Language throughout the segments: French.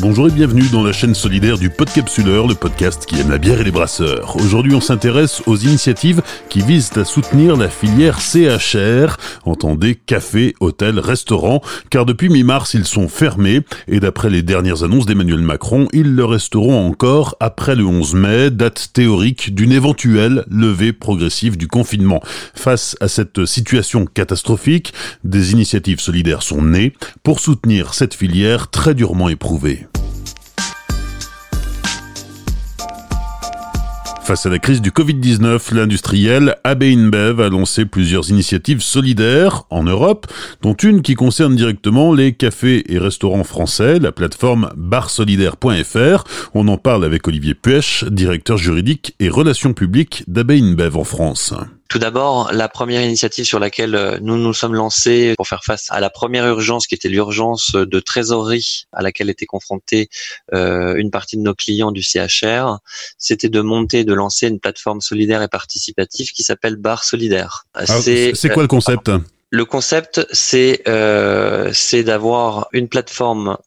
Bonjour et bienvenue dans la chaîne solidaire du Podcapsuleur, le podcast qui aime la bière et les brasseurs. Aujourd'hui, on s'intéresse aux initiatives qui visent à soutenir la filière CHR, entendez café, hôtel, restaurant, car depuis mi-mars, ils sont fermés et d'après les dernières annonces d'Emmanuel Macron, ils le resteront encore après le 11 mai, date théorique d'une éventuelle levée progressive du confinement. Face à cette situation catastrophique, des initiatives solidaires sont nées pour soutenir cette filière très durement éprouvée. Face à la crise du Covid-19, l'industriel AB InBev a lancé plusieurs initiatives solidaires en Europe, dont une qui concerne directement les cafés et restaurants français, la plateforme barsolidaire.fr. On en parle avec Olivier Puech, directeur juridique et relations publiques d'AB InBev en France. Tout d'abord, la première initiative sur laquelle euh, nous nous sommes lancés pour faire face à la première urgence qui était l'urgence de trésorerie à laquelle était confrontée euh, une partie de nos clients du CHR, c'était de monter, de lancer une plateforme solidaire et participative qui s'appelle Bar Solidaire. C'est quoi le concept? euh, Le concept, c'est euh, c'est d'avoir une plateforme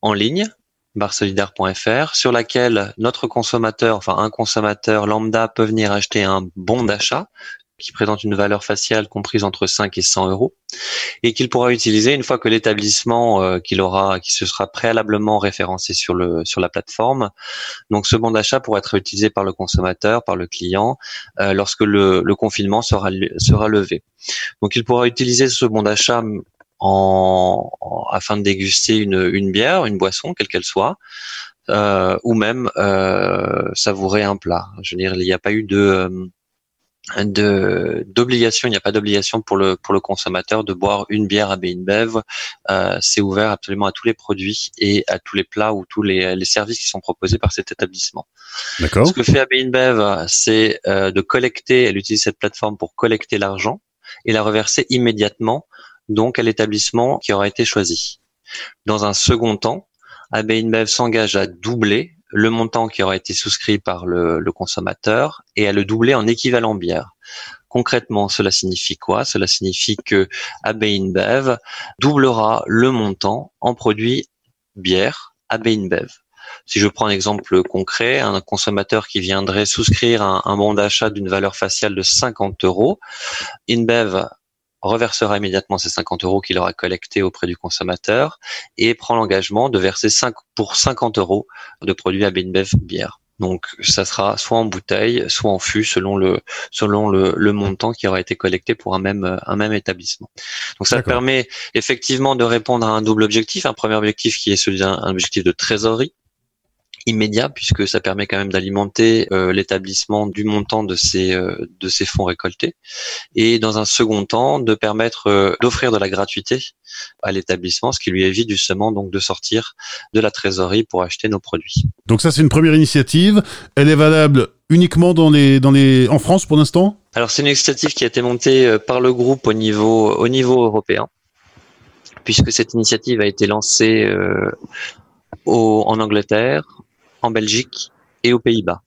en ligne barsolidaire.fr sur laquelle notre consommateur, enfin un consommateur lambda peut venir acheter un bon d'achat qui présente une valeur faciale comprise entre 5 et 100 euros et qu'il pourra utiliser une fois que l'établissement euh, qu'il aura, qui se sera préalablement référencé sur le sur la plateforme. Donc ce bon d'achat pourra être utilisé par le consommateur, par le client, euh, lorsque le, le confinement sera sera levé. Donc il pourra utiliser ce bon d'achat en, afin de déguster une, une bière, une boisson, quelle qu'elle soit, euh, ou même euh, savourer un plat. Je veux dire, il n'y a pas eu de euh, de d'obligation, il n'y a pas d'obligation pour le pour le consommateur de boire une bière à Bev. Euh, c'est ouvert absolument à tous les produits et à tous les plats ou tous les, les services qui sont proposés par cet établissement. D'accord. Ce que fait Bev, c'est euh, de collecter. Elle utilise cette plateforme pour collecter l'argent et la reverser immédiatement donc à l'établissement qui aura été choisi. Dans un second temps, AB InBev s'engage à doubler le montant qui aura été souscrit par le, consommateur et à le doubler en équivalent bière. Concrètement, cela signifie quoi? Cela signifie que AB InBev doublera le montant en produits bière AB InBev. Si je prends un exemple concret, un consommateur qui viendrait souscrire un, un bon d'achat d'une valeur faciale de 50 euros, InBev reversera immédiatement ces 50 euros qu'il aura collectés auprès du consommateur et prend l'engagement de verser 5 pour 50 euros de produits à Binbev bière. Donc ça sera soit en bouteille, soit en fût selon le selon le, le, montant qui aura été collecté pour un même un même établissement. Donc ça permet effectivement de répondre à un double objectif. Un premier objectif qui est celui d'un objectif de trésorerie immédiat puisque ça permet quand même d'alimenter euh, l'établissement du montant de ces euh, de ces fonds récoltés. Et dans un second temps de permettre euh, d'offrir de la gratuité à l'établissement ce qui lui évite justement donc de sortir de la trésorerie pour acheter nos produits. Donc ça c'est une première initiative, elle est valable uniquement dans les dans les en France pour l'instant? Alors c'est une initiative qui a été montée par le groupe au niveau au niveau européen puisque cette initiative a été lancée au, en Angleterre, en Belgique et aux Pays-Bas.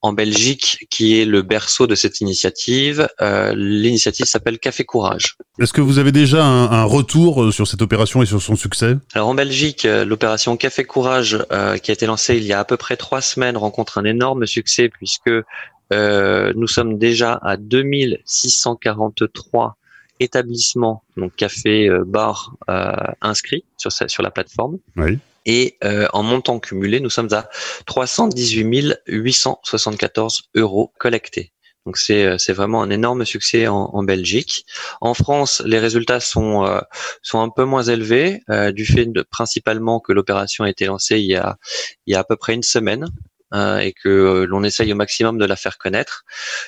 En Belgique, qui est le berceau de cette initiative, euh, l'initiative s'appelle Café Courage. Est-ce que vous avez déjà un, retour euh, sur cette opération et sur son succès? Alors en Belgique, euh, l'opération Café Courage, qui a été lancée il y a à peu près trois semaines, rencontre un énorme succès puisque nous sommes déjà à 2643 établissements, donc café, bar inscrits sur, sur la plateforme. Oui et euh, en montant cumulé, nous sommes à 318 874 euros collectés. Donc c'est euh, c'est vraiment un énorme succès en, en, Belgique. En France, les résultats sont euh, sont un peu moins élevés du fait de, principalement que l'opération a été lancée il y a il y a à peu près une semaine. et que l'on essaye au maximum de la faire connaître.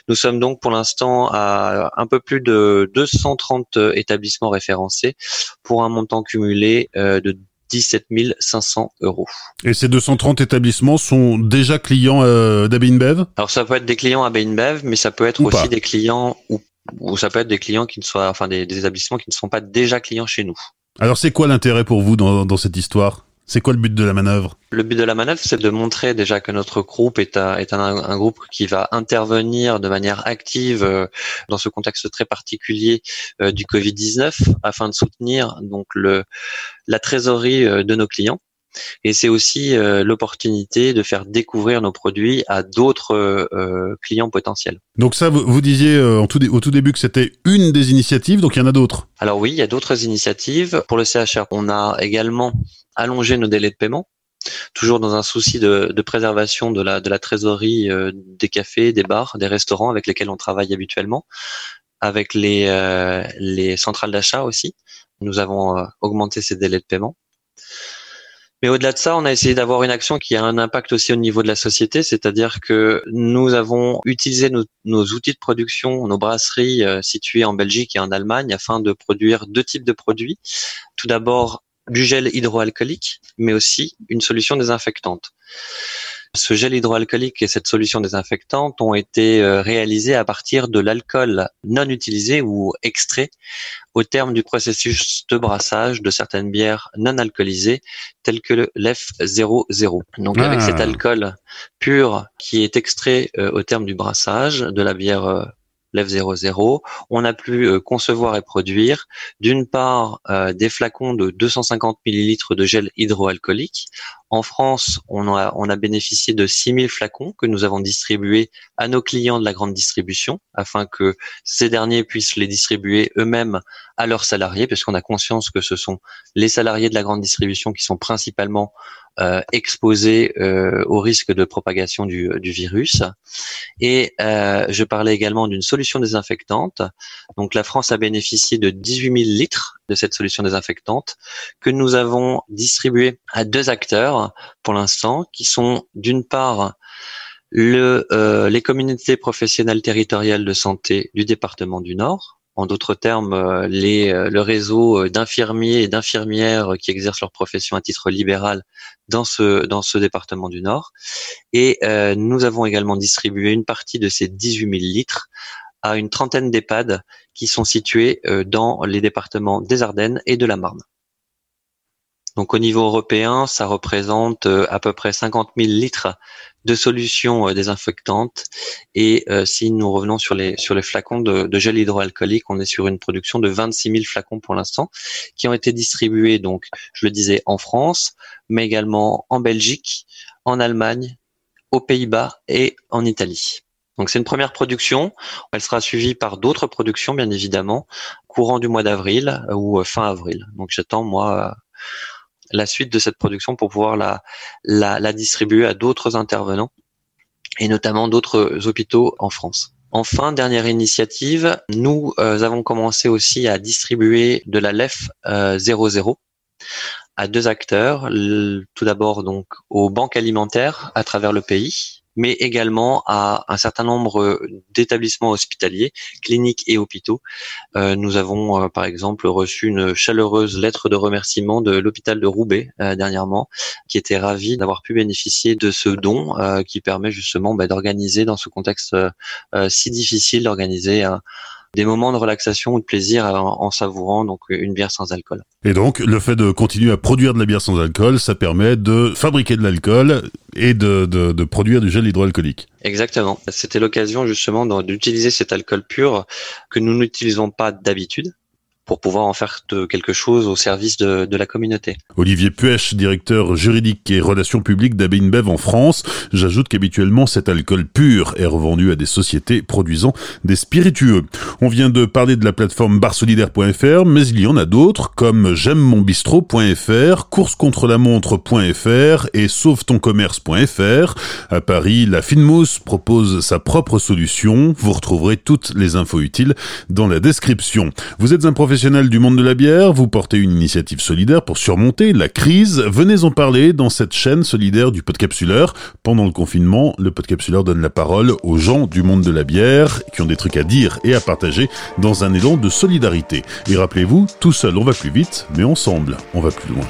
Nous sommes donc pour l'instant à un peu plus de 230 établissements référencés pour un montant cumulé de 17 500 euros. Et ces 230 établissements sont déjà clients euh, d'Abinbev Alors ça peut être des clients Abinbev, mais ça peut être aussi des clients ou, ou, ça peut être des clients qui ne soient, enfin des, établissements qui ne sont pas déjà clients chez nous. Alors c'est quoi l'intérêt pour vous dans, dans cette histoire? C'est quoi le but de la manœuvre? Le but de la manœuvre, c'est de montrer déjà que notre groupe est, un, groupe qui va intervenir de manière active euh, dans ce contexte très particulier euh, du Covid-19 afin de soutenir donc la trésorerie euh, de nos clients Et c'est aussi euh, l'opportunité de faire découvrir nos produits à d'autres euh, clients potentiels. Donc ça, vous, disiez en tout, au tout début que c'était une des initiatives, donc il y en a d'autres. Alors oui, il y a d'autres initiatives. Pour le CHR, on a également allongé nos délais de paiement toujours dans un souci de, de, préservation de la, de la trésorerie euh, des cafés, des bars, des restaurants avec lesquels on travaille habituellement, avec les, euh, les centrales d'achat aussi. Nous avons euh, augmenté ces délais de paiement. Mais au-delà de ça, on a essayé d'avoir une action qui a un impact aussi au niveau de la société, c'est-à-dire que nous avons utilisé nos, outils de production, nos brasseries situées en Belgique et en Allemagne afin de produire deux types de produits. Tout d'abord, du gel hydroalcoolique, mais aussi une solution désinfectante. Ce gel hydroalcoolique et cette solution désinfectante ont été euh, réalisés à partir de l'alcool non utilisé ou extrait au terme du processus de brassage de certaines bières non alcoolisées telles que le LEF 00. Donc avec cet ah. alcool pur qui est extrait euh, au terme du brassage de la bière euh, l'F00, on a pu euh, concevoir et produire d'une part euh, des flacons de 250 millilitres de gel hydroalcoolique. En France, on a, on a bénéficié de 6000 flacons que nous avons distribués à nos clients de la grande distribution afin que ces derniers puissent les distribuer eux-mêmes à leurs salariés puisqu'on a conscience que ce sont les salariés de la grande distribution qui sont principalement exposés euh, au risque de propagation du, du virus. Et euh, je parlais également d'une solution désinfectante. Donc la France a bénéficié de 18 000 litres de cette solution désinfectante que nous avons distribuée à deux acteurs pour l'instant, qui sont d'une part le, euh, les communautés professionnelles territoriales de santé du département du Nord, en d'autres termes, euh, euh, le réseau euh, d'infirmiers et d'infirmières qui exercent leur profession à titre libéral dans ce, dans ce département du Nord. Et nous avons également distribué une partie de ces 18 000 litres à une trentaine d'EHPAD qui sont situés dans les départements des Ardennes et de la Marne. Donc au niveau européen, ça représente à peu près 50 000 litres de solutions euh, désinfectantes. Et euh, si nous revenons sur les sur les flacons de, de, gel hydroalcoolique, on est sur une production de 26 000 flacons pour l'instant, qui ont été distribués donc, je le disais, en France, mais également en Belgique, en Allemagne, aux Pays-Bas et en Italie. Donc c'est une première production. Elle sera suivie par d'autres productions, bien évidemment, courant du mois d'avril ou euh, fin avril. Donc j'attends moi la suite de cette production pour pouvoir la, distribuer à d'autres intervenants et notamment d'autres hôpitaux en France. Enfin, dernière initiative, nous euh, avons commencé aussi à distribuer de la LEF 00 à deux acteurs. tout d'abord donc aux banques alimentaires à travers le pays mais également à un certain nombre d'établissements hospitaliers, cliniques et hôpitaux. Euh, nous avons euh, par exemple reçu une chaleureuse lettre de remerciement de l'hôpital de Roubaix euh, dernièrement, qui était ravi d'avoir pu bénéficier de ce don qui permet justement bah, d'organiser dans ce contexte si difficile d'organiser un des moments de relaxation ou de plaisir en, savourant donc une bière sans alcool. Et donc le fait de continuer à produire de la bière sans alcool, ça permet de fabriquer de l'alcool et de, de, de, produire du gel hydroalcoolique. Exactement. C'était l'occasion justement d'utiliser cet alcool pur que nous n'utilisons pas d'habitude pour pouvoir en faire quelque chose au service de, la communauté. Olivier Puech, directeur juridique et relations publiques d'Abinbev en France. J'ajoute qu'habituellement cet alcool pur est revendu à des sociétés produisant des spiritueux. On vient de parler de la plateforme barsolidaire.fr, mais il y en a d'autres comme j'aime mon bistrot.fr, coursecontrelamontre.fr et sauvetoncommerce.fr. À Paris, la Finmousse propose sa propre solution. Vous retrouverez toutes les infos utiles dans la description. Vous êtes un professionnel du monde de la bière, vous portez une initiative solidaire pour surmonter la crise. Venez en parler dans cette chaîne solidaire du Podcapsuleur. Pendant le confinement, le Podcapsuleur donne la parole aux gens du monde de la bière qui ont des trucs à dire et à partager dans un élan de solidarité. Et rappelez-vous, tout seul on va plus vite, mais ensemble on va plus loin.